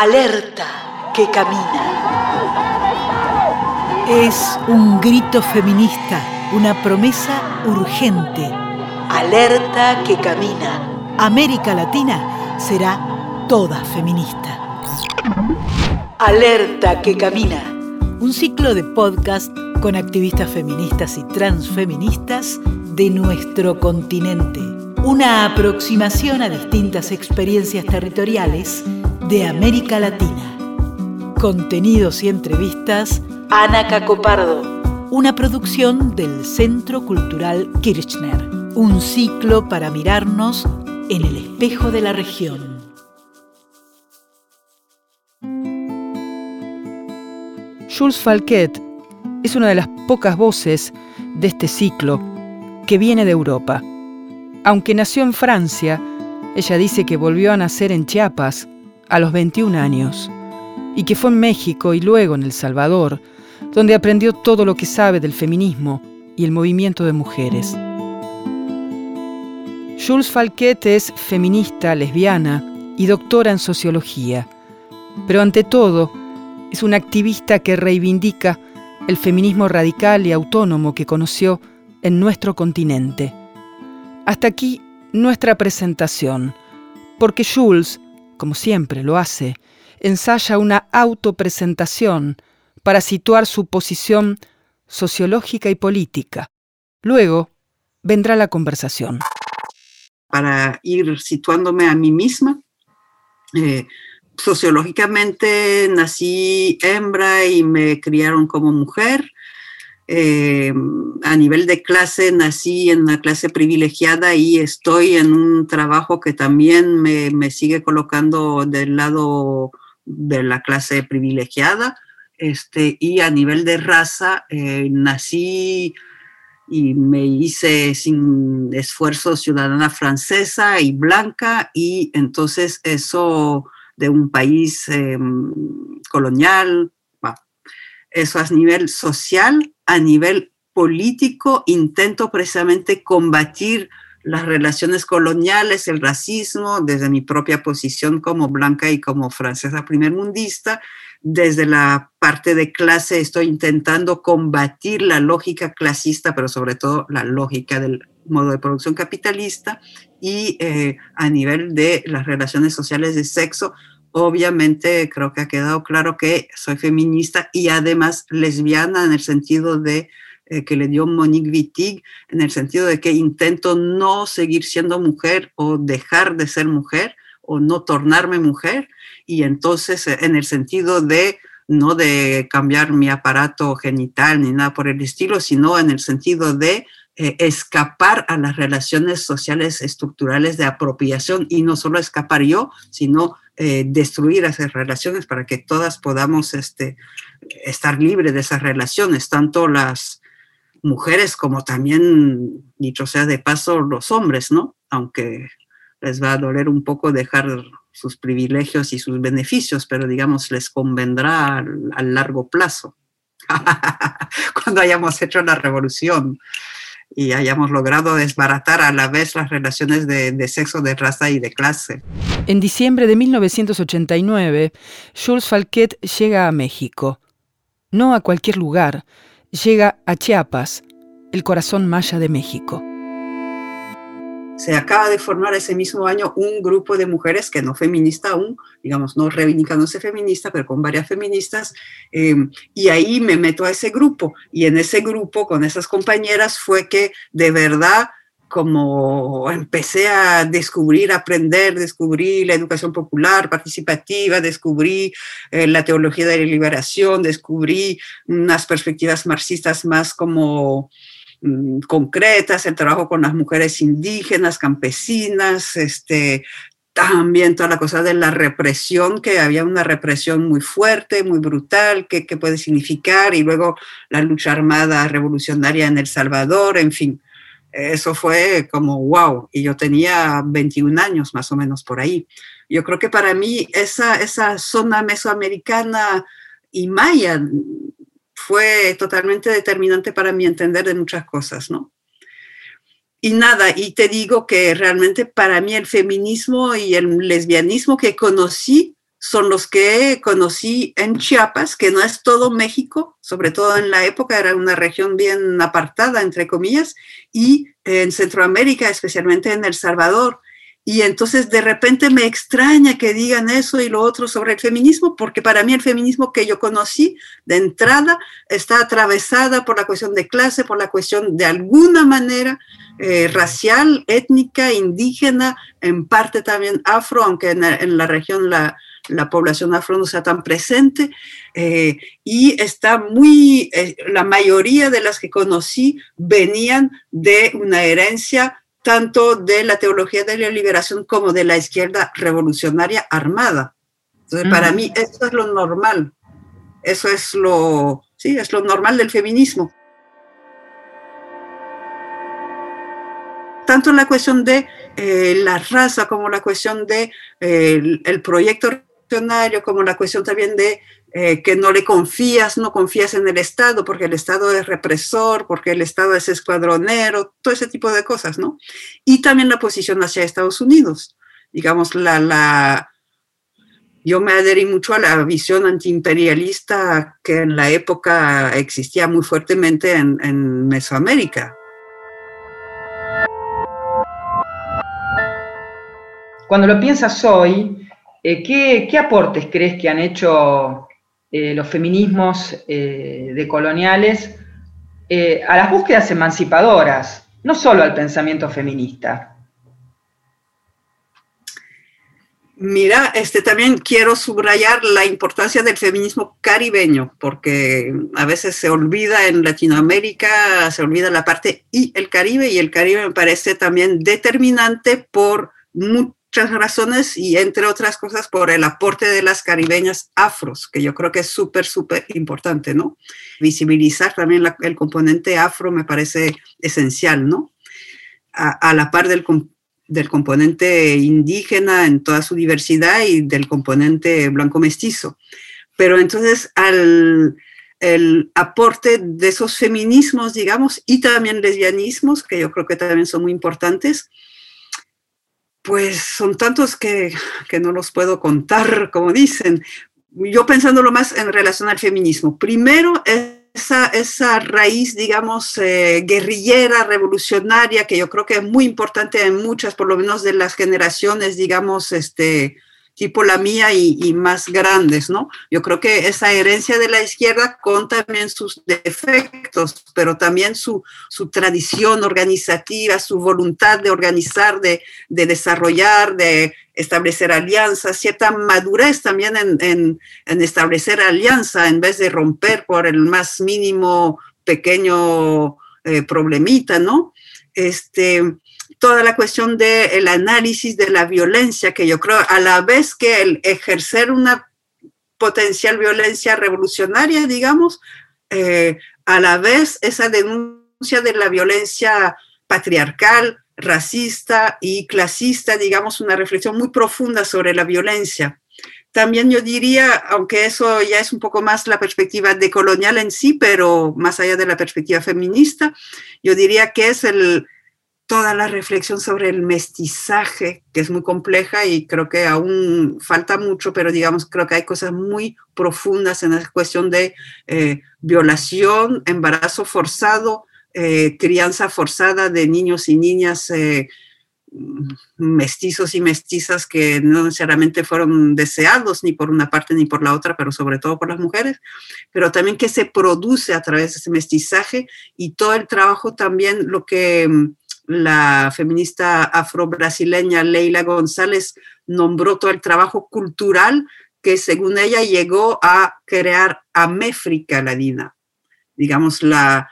Alerta que camina. Es un grito feminista, una promesa urgente. Alerta que camina. América Latina será toda feminista. Alerta que camina. Un ciclo de podcast con activistas feministas y transfeministas de nuestro continente. Una aproximación a distintas experiencias territoriales de América Latina. Contenidos y entrevistas. Ana Cacopardo. Una producción del Centro Cultural Kirchner. Un ciclo para mirarnos en el espejo de la región. Jules Falquet es una de las pocas voces de este ciclo que viene de Europa. Aunque nació en Francia, ella dice que volvió a nacer en Chiapas a los 21 años y que fue en México y luego en El Salvador, donde aprendió todo lo que sabe del feminismo y el movimiento de mujeres. Jules Falquet es feminista, lesbiana y doctora en sociología, pero ante todo es una activista que reivindica el feminismo radical y autónomo que conoció en nuestro continente. Hasta aquí nuestra presentación, porque Jules como siempre lo hace, ensaya una autopresentación para situar su posición sociológica y política. Luego vendrá la conversación. Para ir situándome a mí misma, eh, sociológicamente nací hembra y me criaron como mujer. Eh, a nivel de clase nací en una clase privilegiada y estoy en un trabajo que también me, me sigue colocando del lado de la clase privilegiada. Este, y a nivel de raza, eh, nací y me hice sin esfuerzo ciudadana francesa y blanca y entonces eso de un país em, colonial, eso a nivel social, a nivel político, intento precisamente combatir las relaciones coloniales, el racismo, desde mi propia posición como blanca y como francesa primermundista. Desde la parte de clase estoy intentando combatir la lógica clasista, pero sobre todo la lógica del modo de producción capitalista. Y eh, a nivel de las relaciones sociales de sexo, obviamente creo que ha quedado claro que soy feminista y además lesbiana en el sentido de eh, que le dio Monique Wittig, en el sentido de que intento no seguir siendo mujer o dejar de ser mujer o no tornarme mujer y entonces eh, en el sentido de no de cambiar mi aparato genital ni nada por el estilo, sino en el sentido de eh, escapar a las relaciones sociales estructurales de apropiación y no solo escapar yo, sino eh, destruir esas relaciones para que todas podamos este, estar libres de esas relaciones, tanto las mujeres como también, dicho sea de paso, los hombres, ¿no? Aunque les va a doler un poco dejar sus privilegios y sus beneficios, pero digamos, les convendrá a largo plazo, cuando hayamos hecho la revolución y hayamos logrado desbaratar a la vez las relaciones de, sexo, de raza y de clase. En diciembre de 1989, Jules Falquet llega a México. No a cualquier lugar, llega a Chiapas, el corazón maya de México se acaba de formar ese mismo año un grupo de mujeres que no feminista aún, digamos, no reivindicándose feminista, pero con varias feministas, eh, y ahí me meto a ese grupo, y en ese grupo, con esas compañeras, fue que de verdad como empecé a descubrir, aprender, descubrí la educación popular participativa, descubrí eh, la teología de la liberación, descubrí unas perspectivas marxistas más como Mm, concretas, el trabajo con las mujeres indígenas, campesinas, este, también toda la cosa de la represión, que había una represión muy fuerte, muy brutal, que, puede significar, y luego la lucha armada revolucionaria en El Salvador, en fin, eso fue como wow, y yo tenía 21 años más o menos por ahí. Yo creo que para mí esa, esa zona mesoamericana y maya fue totalmente determinante para mi entender de muchas cosas, ¿no? Y nada, y te digo que realmente para mí el feminismo y el lesbianismo que conocí son los que conocí en Chiapas, que no es todo México, sobre todo en la época era una región bien apartada, entre comillas, y en Centroamérica, especialmente en El Salvador. Y entonces de repente me extraña que digan eso y lo otro sobre el feminismo, porque para mí el feminismo que yo conocí de entrada está atravesada por la cuestión de clase, por la cuestión de alguna manera eh, racial, étnica, indígena, en parte también afro, aunque en la región la, la población afro no sea tan presente eh, y está muy, eh, la mayoría de las que conocí venían de una herencia tanto de la teología de la liberación como de la izquierda revolucionaria armada. Entonces, para mí eso es lo normal, eso es lo, sí, es lo normal del feminismo. Tanto la cuestión de eh, la raza como la cuestión de el proyecto como la cuestión también de eh, que no le confías, no confías en el Estado porque el Estado es represor, porque el Estado es escuadronero, todo ese tipo de cosas, ¿no? Y también la posición hacia Estados Unidos. Digamos, la, la, yo me adherí mucho a la visión antiimperialista que en la época existía muy fuertemente en, en Mesoamérica. Cuando lo piensas hoy, eh, ¿qué, aportes crees que han hecho eh, los feminismos eh, decoloniales a las búsquedas emancipadoras, no solo al pensamiento feminista? Mira, este, también quiero subrayar la importancia del feminismo caribeño, porque a veces se olvida en Latinoamérica, se olvida la parte y el Caribe, y el Caribe me parece también determinante por muchas razones y entre otras cosas por el aporte de las caribeñas afros, que yo creo que es súper, súper importante, ¿no? Visibilizar también el componente afro me parece esencial, ¿no? A, la par del, del, componente indígena en toda su diversidad y del componente blanco mestizo. Pero entonces al el aporte de esos feminismos, digamos, y también lesbianismos, que yo creo que también son muy importantes, pues son tantos que, no los puedo contar, como dicen. Yo pensándolo más en relación al feminismo. Primero, esa, esa raíz, digamos, eh, guerrillera, revolucionaria, que yo creo que es muy importante en muchas, por lo menos de las generaciones, digamos, este, tipo la mía y, más grandes, ¿no? Yo creo que esa herencia de la izquierda con también sus defectos, pero también su, su tradición organizativa, su voluntad de organizar, de, de, desarrollar, de establecer alianzas, cierta madurez también en, en, en establecer alianza en vez de romper por el más mínimo pequeño eh, problemita, ¿no? Este, toda la cuestión del análisis de la violencia, que yo creo a la vez que el ejercer una potencial violencia revolucionaria, digamos, eh, a la vez esa denuncia de la violencia patriarcal, racista y clasista, digamos, una reflexión muy profunda sobre la violencia. También yo diría, aunque eso ya es un poco más la perspectiva decolonial en sí, pero más allá de la perspectiva feminista, yo diría que es el, toda la reflexión sobre el mestizaje, que es muy compleja y creo que aún falta mucho, pero digamos, creo que hay cosas muy profundas en la cuestión de eh, violación, embarazo forzado, eh, crianza forzada de niños y niñas eh, mestizos y mestizas que no necesariamente fueron deseados ni por una parte ni por la otra, pero sobre todo por las mujeres, pero también que se produce a través de ese mestizaje y todo el trabajo también lo que la feminista afro-brasileña Leila González nombró todo el trabajo cultural que según ella llegó a crear Améfrica Latina, digamos, la,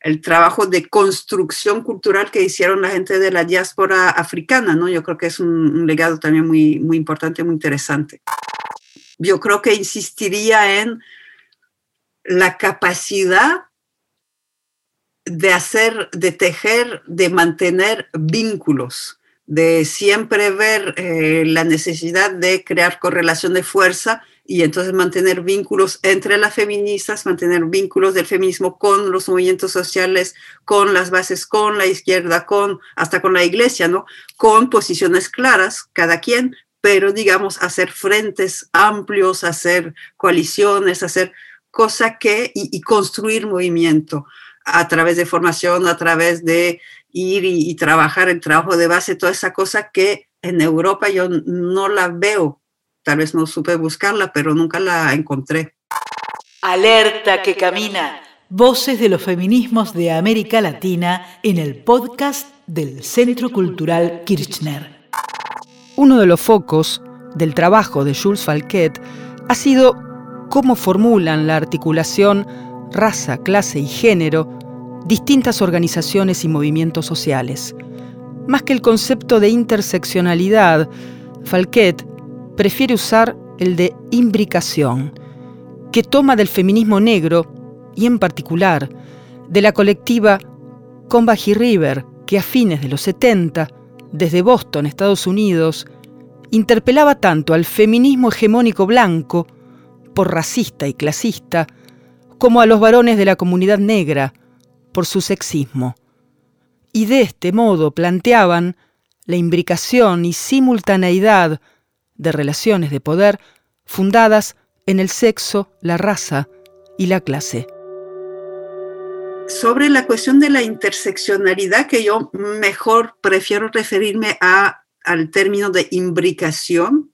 el trabajo de construcción cultural que hicieron la gente de la diáspora africana, ¿no? Yo creo que es un, un legado también muy, muy importante, muy interesante. Yo creo que insistiría en la capacidad de hacer, de tejer, de mantener vínculos, de siempre ver eh, la necesidad de crear correlación de fuerza y entonces mantener vínculos entre las feministas, mantener vínculos del feminismo con los movimientos sociales, con las bases, con la izquierda, con hasta con la iglesia, ¿no? Con posiciones claras, cada quien, pero digamos, hacer frentes amplios, hacer coaliciones, hacer cosas que, y, construir movimiento a través de formación, a través de ir y, y, trabajar el trabajo de base, toda esa cosa que en Europa yo no la veo. Tal vez no supe buscarla, pero nunca la encontré. Alerta que camina. Voces de los feminismos de América Latina en el podcast del Centro Cultural Kirchner. Uno de los focos del trabajo de Jules Falquet ha sido cómo formulan la articulación raza, clase y género distintas organizaciones y movimientos sociales. Más que el concepto de interseccionalidad, Falquet prefiere usar el de imbricación, que toma del feminismo negro y en particular de la colectiva Combahee River, que a fines de los 70, desde Boston, Estados Unidos, interpelaba tanto al feminismo hegemónico blanco, por racista y clasista, como a los varones de la comunidad negra, por su sexismo. Y de este modo planteaban la imbricación y simultaneidad de relaciones de poder fundadas en el sexo, la raza y la clase sobre la cuestión de la interseccionalidad, que yo mejor prefiero referirme a, al término de imbricación,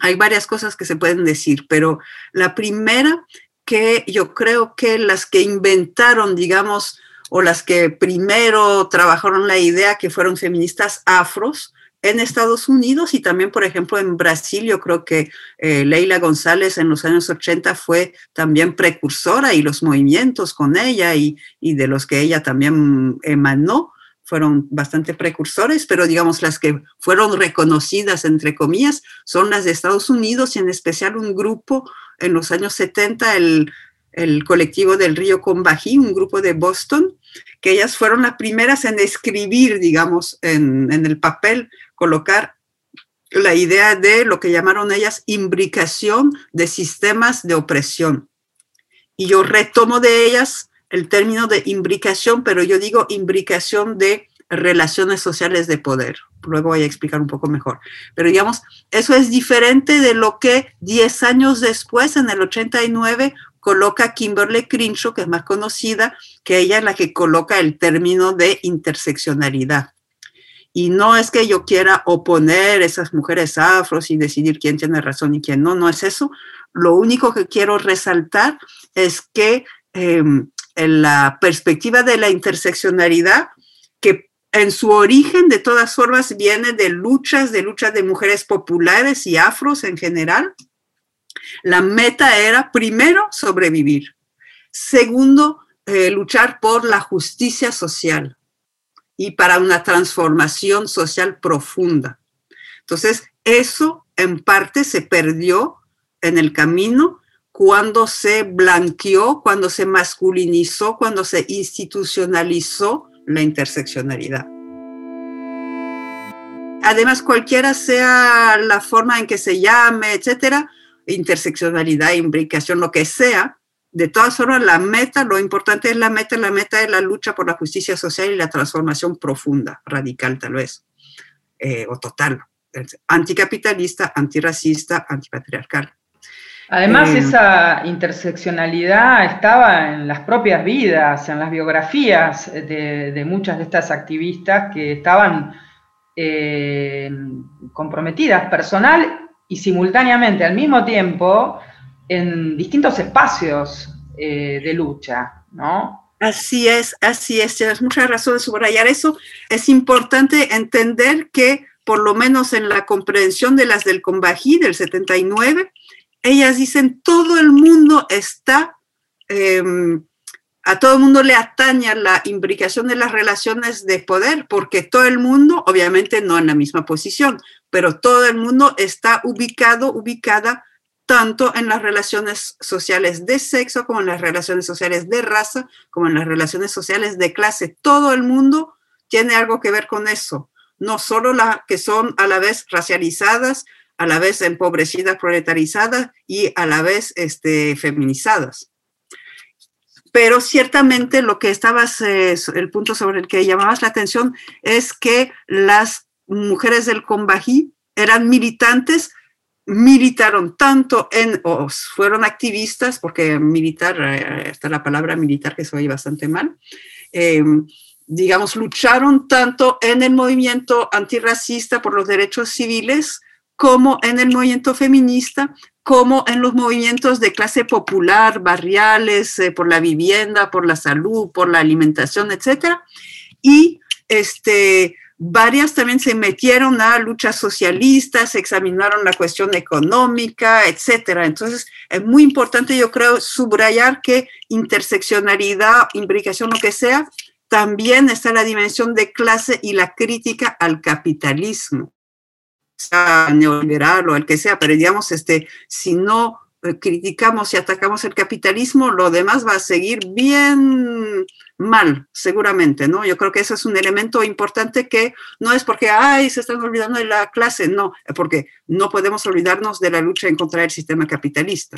hay varias cosas que se pueden decir, pero la primera que yo creo que las que inventaron, digamos, o las que primero trabajaron la idea, que fueron feministas afros, en Estados Unidos y también, por ejemplo, en Brasil. Yo creo que eh, Leila González en los años 80 fue también precursora y los movimientos con ella y, y de los que ella también emanó fueron bastante precursores, pero digamos las que fueron reconocidas, entre comillas, son las de Estados Unidos y en especial un grupo en los años 70, el, el colectivo del río Combají, un grupo de Boston, que ellas fueron las primeras en escribir, digamos, en, en el papel colocar la idea de lo que llamaron ellas imbricación de sistemas de opresión. Y yo retomo de ellas el término de imbricación, pero yo digo imbricación de relaciones sociales de poder. Luego voy a explicar un poco mejor. Pero digamos, eso es diferente de lo que 10 años después, en el 89, coloca Kimberly Crenshaw, que es más conocida, que ella es la que coloca el término de interseccionalidad. Y no es que yo quiera oponer esas mujeres afros y decidir quién tiene razón y quién no, no es eso. Lo único que quiero resaltar es que em, en la perspectiva de la interseccionalidad, que en su origen de todas formas viene de luchas, de luchas de mujeres populares y afros en general, la meta era primero sobrevivir, segundo eh, luchar por la justicia social, y para una transformación social profunda. Entonces, eso en parte se perdió en el camino cuando se blanqueó, cuando se masculinizó, cuando se institucionalizó la interseccionalidad. Además, cualquiera sea la forma en que se llame, etcétera, interseccionalidad, imbricación, lo que sea, de todas formas, la meta, lo importante es la meta, la meta es la lucha por la justicia social y la transformación profunda, radical tal vez, eh, o total, anticapitalista, antirracista, antipatriarcal. Además, eh, esa interseccionalidad estaba en las propias vidas, en las biografías de, muchas de estas activistas que estaban eh, comprometidas personal y simultáneamente al mismo tiempo en distintos espacios eh, de lucha, ¿no? Así es, así es, tienes mucha razón de subrayar eso. Es importante entender que, por lo menos en la comprensión de las del Combají del 79, ellas dicen todo el mundo está, em, a todo el mundo le ataña la imbricación de las relaciones de poder, porque todo el mundo, obviamente no en la misma posición, pero todo el mundo está ubicado, ubicada tanto en las relaciones sociales de sexo como en las relaciones sociales de raza, como en las relaciones sociales de clase. Todo el mundo tiene algo que ver con eso, no solo las que son a la vez racializadas, a la vez empobrecidas, proletarizadas y a la vez este, feminizadas. Pero ciertamente lo que estabas, eh, el punto sobre el que llamabas la atención es que las mujeres del Combají eran militantes, militaron tanto en, o fueron activistas, porque militar, eh, está la palabra militar que se oye bastante mal, em, digamos, lucharon tanto en el movimiento antirracista por los derechos civiles como en el movimiento feminista, como en los movimientos de clase popular, barriales, eh, por la vivienda, por la salud, por la alimentación, etc. Y este, varias también se metieron a luchas socialistas, examinaron la cuestión económica, etc. Entonces, es muy importante, yo creo, subrayar que interseccionalidad, implicación, lo que sea, también está la dimensión de clase y la crítica al capitalismo sea neoliberal o el que sea, pero digamos, este, si no eh, criticamos y atacamos el capitalismo, lo demás va a seguir bien mal, seguramente, ¿no? Yo creo que ese es un elemento importante que no es porque, ay, se están olvidando de la clase, no, porque no podemos olvidarnos de la lucha en contra del sistema capitalista.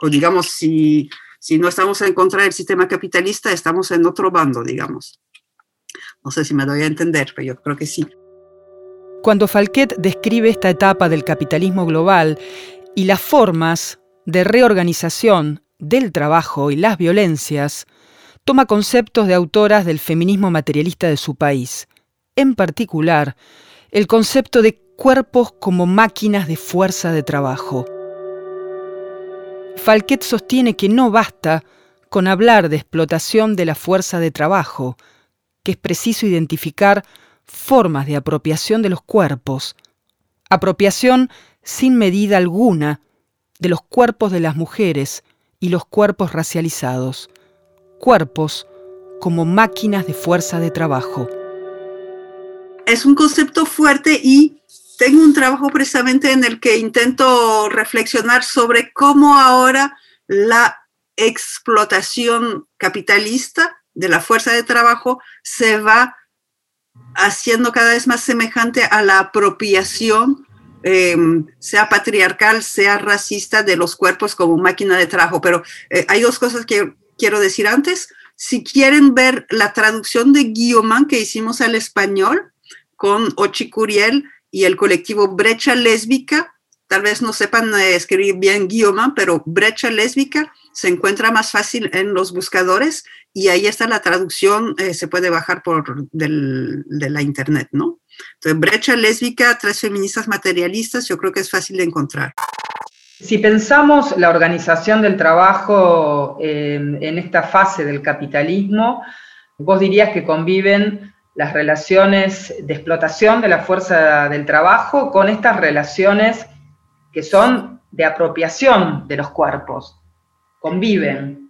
O digamos, si, si no estamos en contra del sistema capitalista, estamos en otro bando, digamos. No sé si me doy a entender, pero yo creo que sí. Cuando Falquet describe esta etapa del capitalismo global y las formas de reorganización del trabajo y las violencias, toma conceptos de autoras del feminismo materialista de su país, en particular el concepto de cuerpos como máquinas de fuerza de trabajo. Falquet sostiene que no basta con hablar de explotación de la fuerza de trabajo, que es preciso identificar formas de apropiación de los cuerpos, apropiación sin medida alguna de los cuerpos de las mujeres y los cuerpos racializados, cuerpos como máquinas de fuerza de trabajo. Es un concepto fuerte y tengo un trabajo precisamente en el que intento reflexionar sobre cómo ahora la explotación capitalista de la fuerza de trabajo se va haciendo cada vez más semejante a la apropiación, em, sea patriarcal, sea racista, de los cuerpos como máquina de trabajo. Pero eh, hay dos cosas que quiero decir antes. Si quieren ver la traducción de Guillaume que hicimos al español con Ochi Curiel y el colectivo Brecha Lésbica, tal vez no sepan eh, escribir bien Guillaume, pero Brecha Lésbica se encuentra más fácil en los buscadores y ahí está la traducción, eh, se puede bajar por de la internet, ¿no? Entonces, brecha lésbica, tres feministas materialistas, yo creo que es fácil de encontrar. Si pensamos la organización del trabajo en esta fase del capitalismo, vos dirías que conviven las relaciones de explotación de la fuerza del trabajo con estas relaciones que son de apropiación de los cuerpos. Conviven.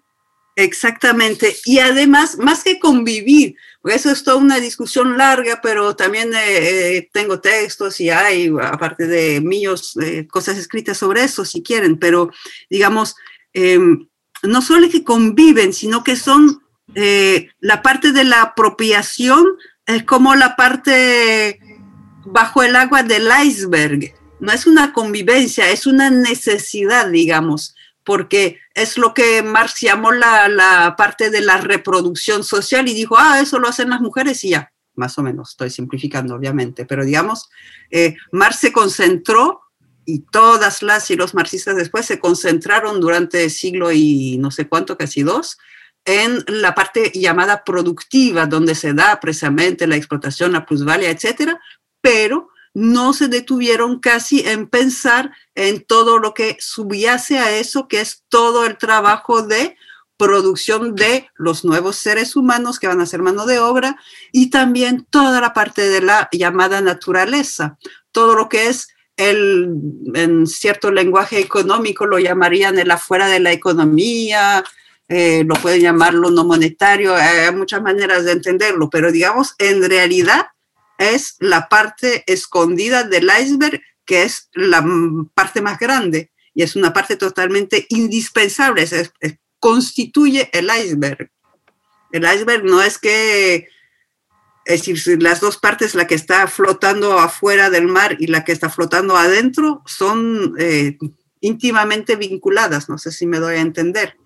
Exactamente. Y además, más que convivir, porque eso es toda una discusión larga, pero también eh, eh, tengo textos y hay, aparte de míos, eh, cosas escritas sobre eso, si quieren, pero digamos, em, no solo que conviven, sino que son la parte de la apropiación, es como la parte bajo el agua del iceberg. No es una convivencia, es una necesidad, digamos porque es lo que Marx llamó la, parte de la reproducción social y dijo, ah, eso lo hacen las mujeres y ya, más o menos, estoy simplificando obviamente, pero digamos, eh, Marx se concentró y todas las y los marxistas después se concentraron durante siglo y no sé cuánto, casi dos, en la parte llamada productiva, donde se da precisamente la explotación, la plusvalía, etcétera, pero no se detuvieron casi en pensar en todo lo que subyace a eso, que es todo el trabajo de producción de los nuevos seres humanos que van a ser mano de obra y también toda la parte de la llamada naturaleza, todo lo que es el, en cierto lenguaje económico lo llamarían el afuera de la economía, eh, lo pueden llamar lo no monetario, hay muchas maneras de entenderlo, pero digamos, en realidad es la parte escondida del iceberg, que es la parte más grande y es una parte totalmente indispensable, constituye el iceberg. El iceberg no es que, es decir, las dos partes, la que está flotando afuera del mar y la que está flotando adentro, son eh, íntimamente vinculadas, no sé si me doy a entender.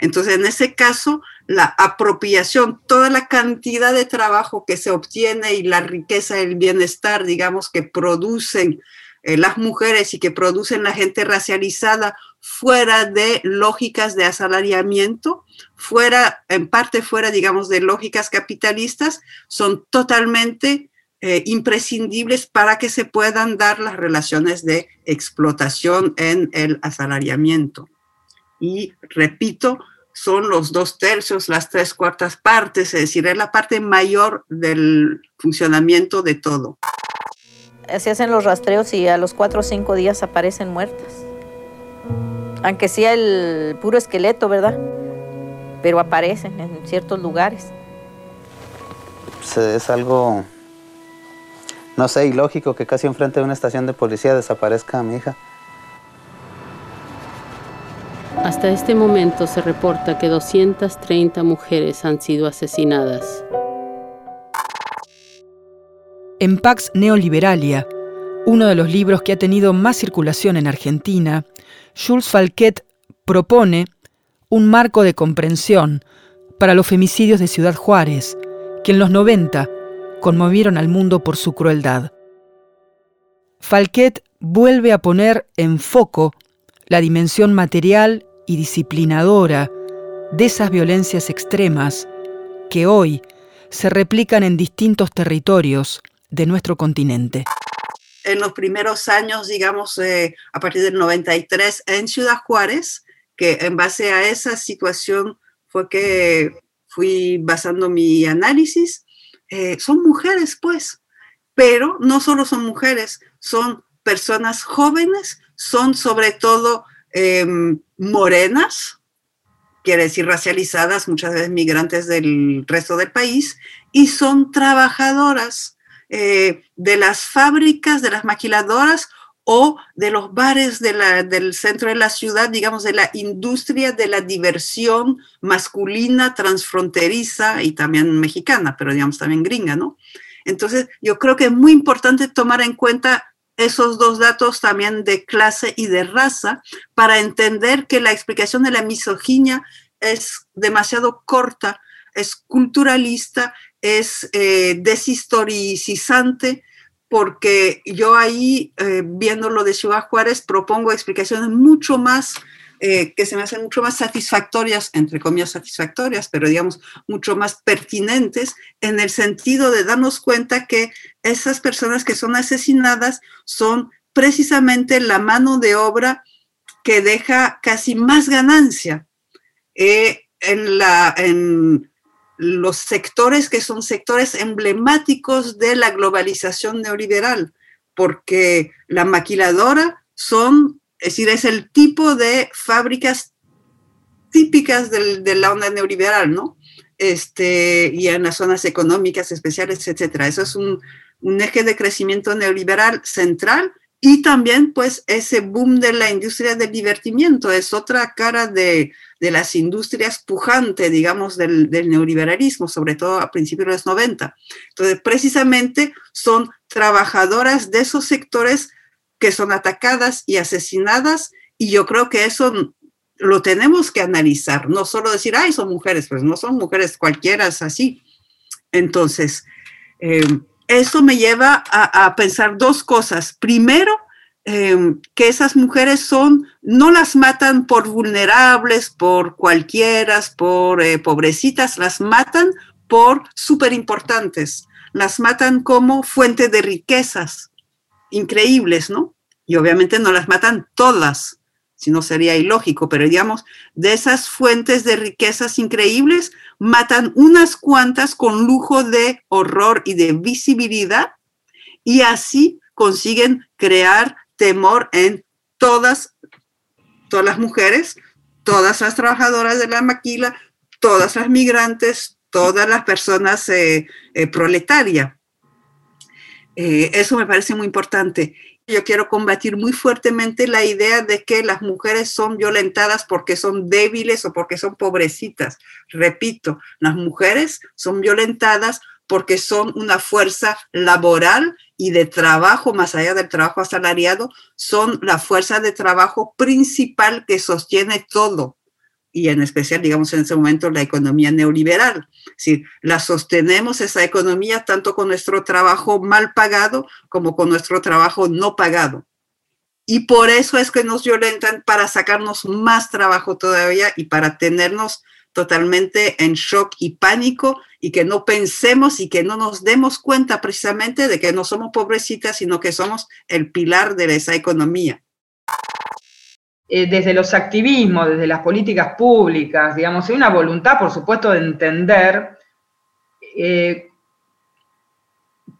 Entonces, en ese caso, la apropiación, toda la cantidad de trabajo que se obtiene y la riqueza, el bienestar, digamos, que producen eh, las mujeres y que producen la gente racializada fuera de lógicas de asalariamiento, fuera, en parte fuera, digamos, de lógicas capitalistas, son totalmente eh, imprescindibles para que se puedan dar las relaciones de explotación en el asalariamiento. Y repito, son los dos tercios, las tres cuartas partes, es decir, es la parte mayor del funcionamiento de todo. Se hacen los rastreos y a los cuatro o cinco días aparecen muertas. Aunque sea el puro esqueleto, ¿verdad? Pero aparecen en ciertos lugares. es algo, no sé, ilógico que casi enfrente de una estación de policía desaparezca mi hija. Hasta este momento se reporta que 230 mujeres han sido asesinadas. En Pax Neoliberalia, uno de los libros que ha tenido más circulación en Argentina, Jules Falquet propone un marco de comprensión para los femicidios de Ciudad Juárez, que en los 90 conmovieron al mundo por su crueldad. Falquet vuelve a poner en foco la dimensión material y disciplinadora de esas violencias extremas que hoy se replican en distintos territorios de nuestro continente. En los primeros años, digamos, eh, a partir del 93, en Ciudad Juárez, que en base a esa situación fue que fui basando mi análisis, eh, son mujeres, pues, pero no solo son mujeres, son personas jóvenes, son sobre todo em, morenas, quiere decir racializadas, muchas veces migrantes del resto del país, y son trabajadoras eh, de las fábricas, de las maquiladoras o de los bares del centro de la ciudad, digamos, de la industria de la diversión masculina, transfronteriza y también mexicana, pero digamos también gringa, ¿no? Entonces, yo creo que es muy importante tomar en cuenta esos dos datos también de clase y de raza para entender que la explicación de la misoginia es demasiado corta, es culturalista es eh, deshistoricizante porque yo ahí, eh, viendo lo de Ciudad Juárez, propongo explicaciones mucho más, eh, que se me hacen mucho más satisfactorias, entre comillas satisfactorias, pero digamos mucho más pertinentes, en el sentido de darnos cuenta que esas personas que son asesinadas son precisamente la mano de obra que deja casi más ganancia en, la, en, los sectores que son sectores emblemáticos de la globalización neoliberal, porque la maquiladora son, es decir, es el tipo de fábricas típicas de la onda neoliberal, ¿no? Este, y en las zonas económicas especiales, etcétera. Eso es un, un eje de crecimiento neoliberal central y también, pues, ese boom de la industria del divertimiento es otra cara de, de las industrias pujante, digamos, del, del, neoliberalismo, sobre todo a principios de los 90. Entonces, precisamente son trabajadoras de esos sectores que son atacadas y asesinadas, y yo creo que eso lo tenemos que analizar, no solo decir, ay, son mujeres, pues no son mujeres cualquiera, es así. Entonces, eh, eso me lleva a, pensar dos cosas. Primero, em, que esas mujeres son, no las matan por vulnerables, por cualquiera, por eh, pobrecitas, las matan por súper importantes, las matan como fuente de riquezas increíbles, ¿no? Y obviamente no las matan todas, si no sería ilógico, pero digamos, de esas fuentes de riquezas increíbles, matan unas cuantas con lujo de horror y de visibilidad y así consiguen crear temor en todas, todas las mujeres, todas las trabajadoras de la maquila, todas las migrantes, todas las personas eh, eh, proletarias. Eh, eso me parece muy importante yo quiero combatir muy fuertemente la idea de que las mujeres son violentadas porque son débiles o porque son pobrecitas. Repito, las mujeres son violentadas porque son una fuerza laboral y de trabajo, más allá del trabajo asalariado, son la fuerza de trabajo principal que sostiene todo y en especial, digamos, en ese momento la economía neoliberal. Si la sostenemos esa economía tanto con nuestro trabajo mal pagado como con nuestro trabajo no pagado. y por eso es que nos violentan para sacarnos más trabajo todavía y para tenernos totalmente en shock y pánico y que no pensemos y que no nos demos cuenta precisamente de que no somos pobrecitas, sino que somos el pilar de esa economía. Eh, desde los activismos, desde las políticas públicas, digamos, hay una voluntad, por supuesto, de entender eh,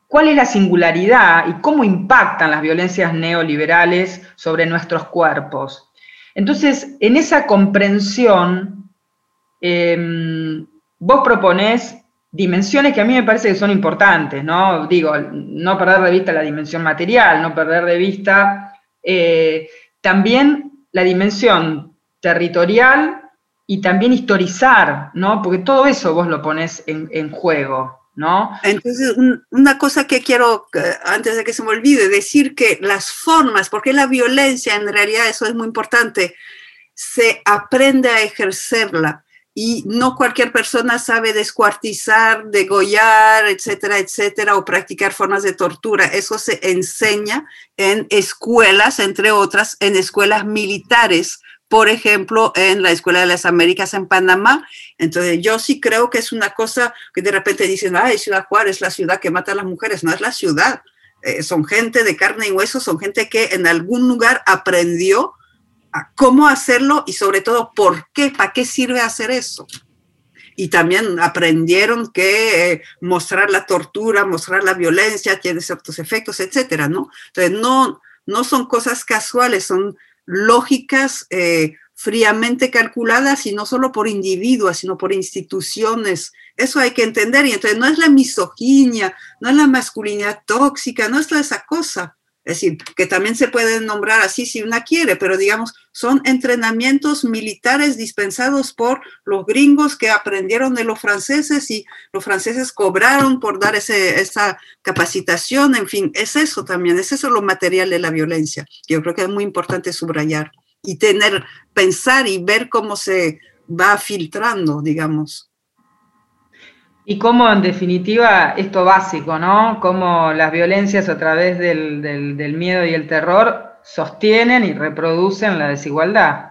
cuál es la singularidad y cómo impactan las violencias neoliberales sobre nuestros cuerpos. Entonces, en esa comprensión, em, vos proponés dimensiones que a mí me parece que son importantes, ¿no? Digo, no perder de vista la dimensión material, no perder de vista eh, también la dimensión territorial y también historizar, ¿no? Porque todo eso vos lo pones en juego. Entonces, una cosa que quiero, antes de que se me olvide, decir que las formas, porque la violencia en realidad, eso es muy importante, se aprende a ejercerla y no cualquier persona sabe descuartizar, degollar, etcétera, etcétera, o practicar formas de tortura. Eso se enseña en escuelas, entre otras, en escuelas militares por ejemplo, en la Escuela de las Américas en Panamá. Entonces, yo sí creo que es una cosa que de repente dicen, ay, Ciudad Juárez, la ciudad que mata a las mujeres. No es la ciudad, eh, son gente de carne y hueso, son gente que en algún lugar aprendió a cómo hacerlo y sobre todo por qué, para qué sirve hacer eso. Y también aprendieron que eh, mostrar la tortura, mostrar la violencia tiene ciertos efectos, etcétera, ¿no? Entonces, no, no son cosas casuales, son lógicas eh, fríamente calculadas y no solo por individuos, sino por instituciones. Eso hay que entender. Y entonces no es la misoginia, no es la masculinidad tóxica, no es toda esa cosa. Es decir, que también se puede nombrar así si una quiere, pero digamos, son entrenamientos militares dispensados por los gringos que aprendieron de los franceses y los franceses cobraron por dar ese, esa capacitación. En fin, es eso también, es eso lo material de la violencia. Yo creo que es muy importante subrayar y tener, pensar y ver cómo se va filtrando, digamos. Y cómo, en definitiva, esto básico, ¿no? Cómo las violencias a través del, miedo y el terror sostienen y reproducen la desigualdad.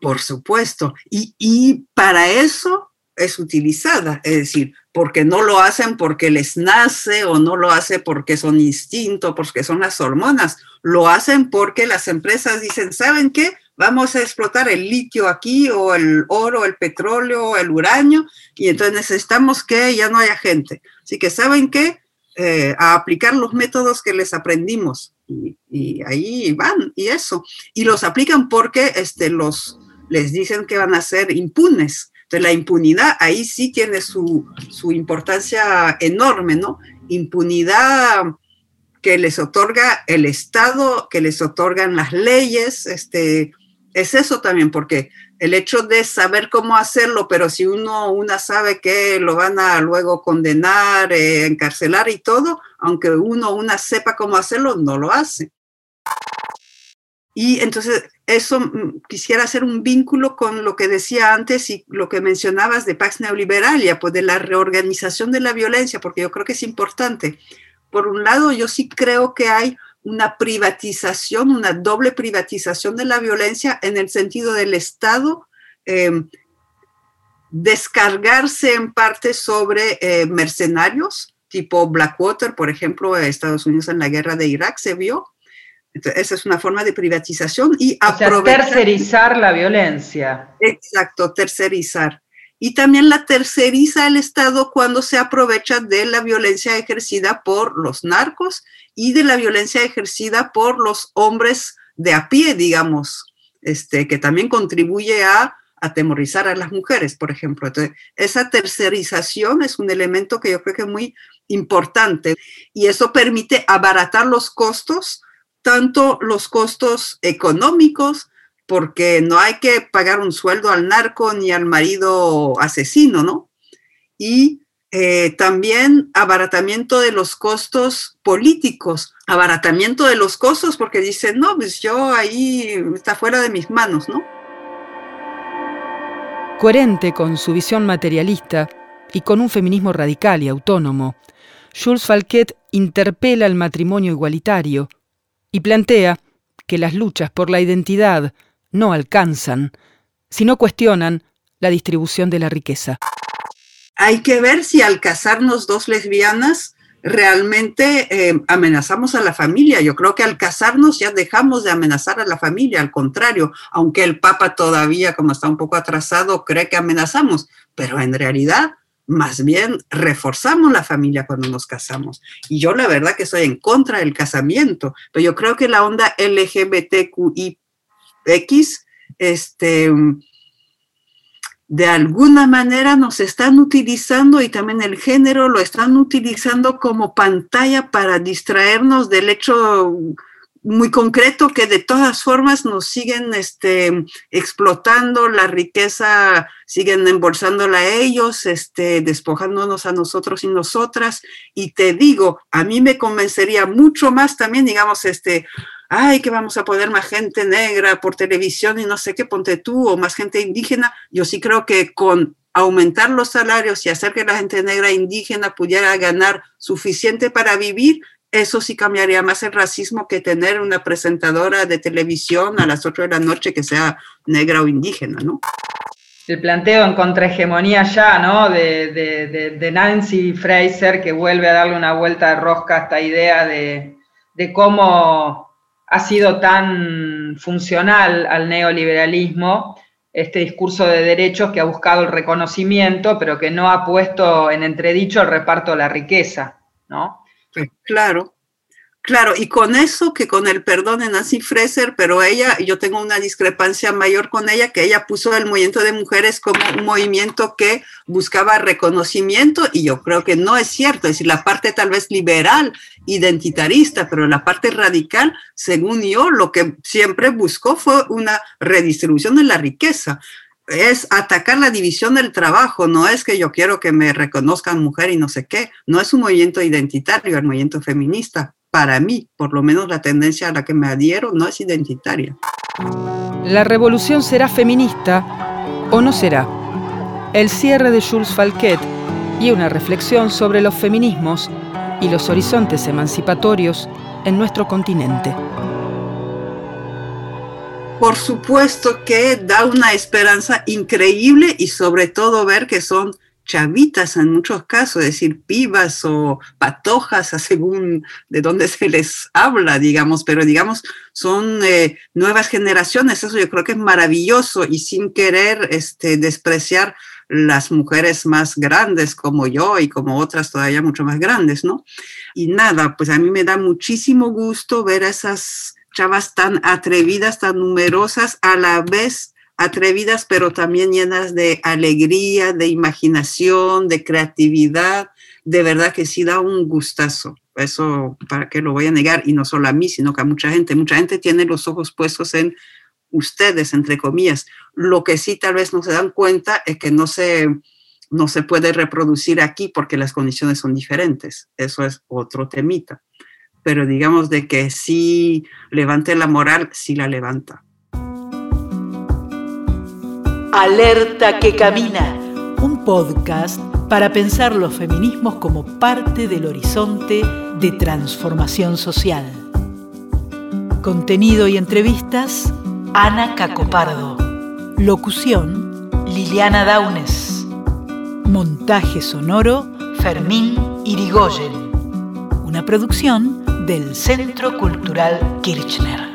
Por supuesto. Y, y, para eso es utilizada. Es decir, porque no lo hacen porque les nace o no lo hacen porque son instintos, porque son las hormonas. Lo hacen porque las empresas dicen, ¿saben qué? vamos a explotar el litio aquí o el oro, el petróleo, el uranio, y entonces necesitamos que ya no haya gente. Así que, ¿saben qué? Eh, a aplicar los métodos que les aprendimos. Y, ahí van, y eso. Y los aplican porque este, los, les dicen que van a ser impunes. Entonces, la impunidad ahí sí tiene su, su importancia enorme, ¿no? Impunidad que les otorga el Estado, que les otorgan las leyes, este, es eso también, porque el hecho de saber cómo hacerlo, pero si uno, una sabe que lo van a luego condenar, eh, encarcelar y todo, aunque uno, una sepa cómo hacerlo, no lo hace. Y entonces eso mm, quisiera hacer un vínculo con lo que decía antes y lo que mencionabas de Pax Neoliberalia, pues de la reorganización de la violencia, porque yo creo que es importante. Por un lado, yo sí creo que hay una privatización, una doble privatización de la violencia en el sentido del Estado em, descargarse en parte sobre eh, mercenarios, tipo Blackwater, por ejemplo, Estados Unidos en la guerra de Irak se vio. esa es una forma de privatización y aprovechar. tercerizar la violencia. Exacto, tercerizar y también la terceriza el Estado cuando se aprovecha de la violencia ejercida por los narcos y de la violencia ejercida por los hombres de a pie, digamos, este, que también contribuye a atemorizar a las mujeres, por ejemplo. Entonces, esa tercerización es un elemento que yo creo que es muy importante y eso permite abaratar los costos, tanto los costos económicos, porque no hay que pagar un sueldo al narco ni al marido asesino, ¿no? Y eh, también abaratamiento de los costos políticos, abaratamiento de los costos porque dicen, no, pues yo ahí está fuera de mis manos, ¿no? Coherente con su visión materialista y con un feminismo radical y autónomo, Jules Falquet interpela el matrimonio igualitario y plantea que las luchas por la identidad no alcanzan si no cuestionan la distribución de la riqueza. Hay que ver si al casarnos dos lesbianas realmente eh, amenazamos a la familia. Yo creo que al casarnos ya dejamos de amenazar a la familia, al contrario, aunque el Papa todavía, como está un poco atrasado, cree que amenazamos, pero en realidad más bien reforzamos la familia cuando nos casamos. Y yo la verdad que estoy en contra del casamiento, pero yo creo que la onda LGBTQIX, este, de alguna manera nos están utilizando y también el género lo están utilizando como pantalla para distraernos del hecho muy concreto que de todas formas nos siguen este, explotando la riqueza, siguen embolsándola a ellos, este, despojándonos a nosotros y nosotras. Y te digo, a mí me convencería mucho más también, digamos, este, ay, que vamos a poner más gente negra por televisión y no sé qué, ponte tú, o más gente indígena. Yo sí creo que con aumentar los salarios y hacer que la gente negra e indígena pudiera ganar suficiente para vivir, eso sí cambiaría más el racismo que tener una presentadora de televisión a las 8 de la noche que sea negra o indígena, ¿no? El planteo en contrahegemonía ya, ¿no? De, Nancy Fraser, que vuelve a darle una vuelta de rosca a esta idea de, de cómo ha sido tan funcional al neoliberalismo este discurso de derechos que ha buscado el reconocimiento, pero que no ha puesto en entredicho el reparto de la riqueza, ¿no? Claro, Claro, y con eso, que con el perdón de Nancy Fraser, pero ella, yo tengo una discrepancia mayor con ella, que ella puso el movimiento de mujeres como un movimiento que buscaba reconocimiento, y yo creo que no es cierto, es decir, la parte tal vez liberal, identitarista, pero la parte radical, según yo, lo que siempre buscó fue una redistribución de la riqueza es atacar la división del trabajo, no es que yo quiero que me reconozcan mujer y no sé qué, no es un movimiento identitario, el movimiento feminista. Para mí, por lo menos la tendencia a la que me adhiero no es identitaria. La revolución será feminista o no será. El cierre de Jules Falquet y una reflexión sobre los feminismos y los horizontes emancipatorios en nuestro continente por supuesto que da una esperanza increíble y sobre todo ver que son chavitas en muchos casos, es decir, pibas o patojas, según de dónde se les habla, digamos, pero digamos, son eh, nuevas generaciones, eso yo creo que es maravilloso y sin querer este, despreciar las mujeres más grandes como yo y como otras todavía mucho más grandes, ¿no? Y nada, pues a mí me da muchísimo gusto ver a esas chavas tan atrevidas, tan numerosas, a la vez atrevidas, pero también llenas de alegría, de imaginación, de creatividad. De verdad que sí da un gustazo. Eso, ¿para qué lo voy a negar? Y no solo a mí, sino que a mucha gente. Mucha gente tiene los ojos puestos en ustedes, entre comillas. Lo que sí tal vez no se dan cuenta es que no se, no se puede reproducir aquí porque las condiciones son diferentes. Eso es otro temita pero digamos de que sí levante la moral, sí la levanta. Alerta que camina, un podcast para pensar los feminismos como parte del horizonte de transformación social. Contenido y entrevistas, Ana Cacopardo. Locución, Liliana Daunes. Montaje sonoro, Fermín Irigoyen. Una producción del Centro Cultural Kirchner.